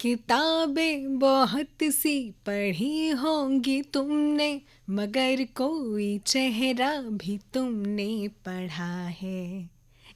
किताबें बहुत सी पढ़ी होंगी तुमने, मगर कोई चेहरा भी तुमने पढ़ा है।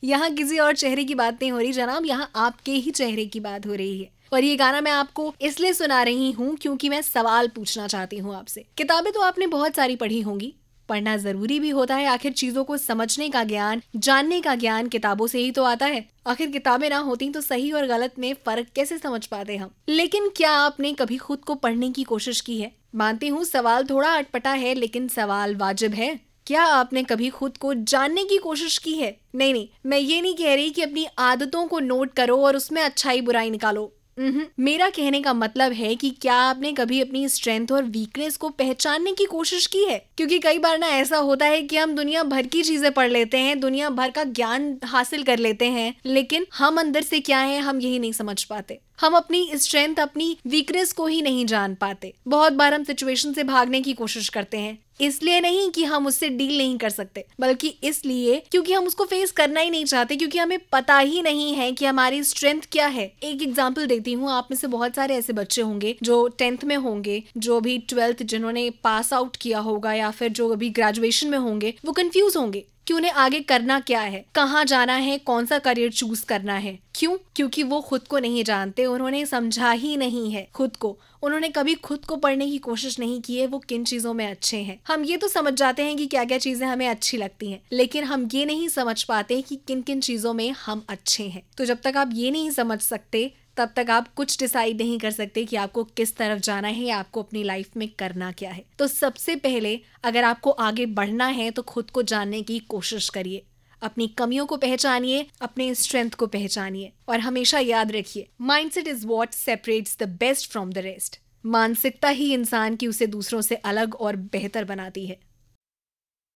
यहाँ किसी और चेहरे की बात नहीं हो रही जनाब, यहाँ आपके ही चेहरे की बात हो रही है। और ये गाना मैं आपको इसलिए सुना रही हूँ क्योंकि मैं सवाल पूछना चाहती हूँ आपसे। किताबें तो आपने बहुत सारी पढ़ी होंगी पढ़ना ज़रूरी भी होता है। आखिर चीज़ों को समझने का ज्ञान, जानने का ज्ञान किताबों से ही तो आता है। आखिर किताबें ना होती तो सही और गलत में फ़र्क कैसे समझ पाते हम? लेकिन क्या आपने कभी खुद को पढ़ने की कोशिश की है? मानती हूँ सवाल थोड़ा अटपटा है, लेकिन सवाल वाजिब है। क्या आपने कभी खुद को जानने की कोशिश की है? नहीं नहीं, मैं ये नहीं कह रही कि अपनी आदतों को नोट करो और उसमें अच्छाई बुराई निकालो। मेरा कहने का मतलब है कि क्या आपने कभी अपनी स्ट्रेंथ और वीकनेस को पहचानने की कोशिश की है? क्योंकि कई बार ना ऐसा होता है कि हम दुनिया भर की चीज़ें पढ़ लेते हैं, दुनिया भर का ज्ञान हासिल कर लेते हैं, लेकिन हम अंदर से क्या है, हम यही नहीं समझ पाते। हम अपनी स्ट्रेंथ अपनी वीकनेस को ही नहीं जान पाते। बहुत बार हम सिचुएशन से भागने की कोशिश करते हैं। इसलिए नहीं कि हम उससे डील नहीं कर सकते, बल्कि इसलिए क्योंकि हम उसको फेस करना ही नहीं चाहते, क्योंकि हमें पता ही नहीं है कि हमारी स्ट्रेंथ क्या है। एक एग्ज़ाम्पल देती हूँ, आप में से बहुत सारे ऐसे बच्चे होंगे जो टेंथ में होंगे, जो भी ट्वेल्थ जिन्होंने पास आउट किया होगा या फिर जो अभी ग्रेजुएशन में होंगे, वो कंफ्यूज होंगे। कि उन्हें आगे करना क्या है, कहाँ जाना है, कौन सा करियर चूज़ करना है। क्यों? क्योंकि वो खुद को नहीं जानते, उन्होंने समझा ही नहीं है खुद को। उन्होंने कभी खुद को पढ़ने की कोशिश नहीं की है, वो किन चीज़ों में अच्छे हैं। हम ये तो समझ जाते हैं कि क्या क्या चीज़ें हमें अच्छी लगती हैं, लेकिन हम ये नहीं समझ पाते कि किन किन चीज़ों में हम अच्छे हैं। तो जब तक आप ये नहीं समझ सकते तब तक आप कुछ डिसाइड नहीं कर सकते कि आपको किस तरफ़ जाना है या आपको अपनी लाइफ में करना क्या है। तो सबसे पहले अगर आपको आगे बढ़ना है तो खुद को जानने की कोशिश करिए। अपनी कमियों को पहचानिए, अपने स्ट्रेंथ को पहचानिए और हमेशा याद रखिए mindset is what separates the best from the rest मानसिकता ही इंसान की उसे दूसरों से अलग और बेहतर बनाती है।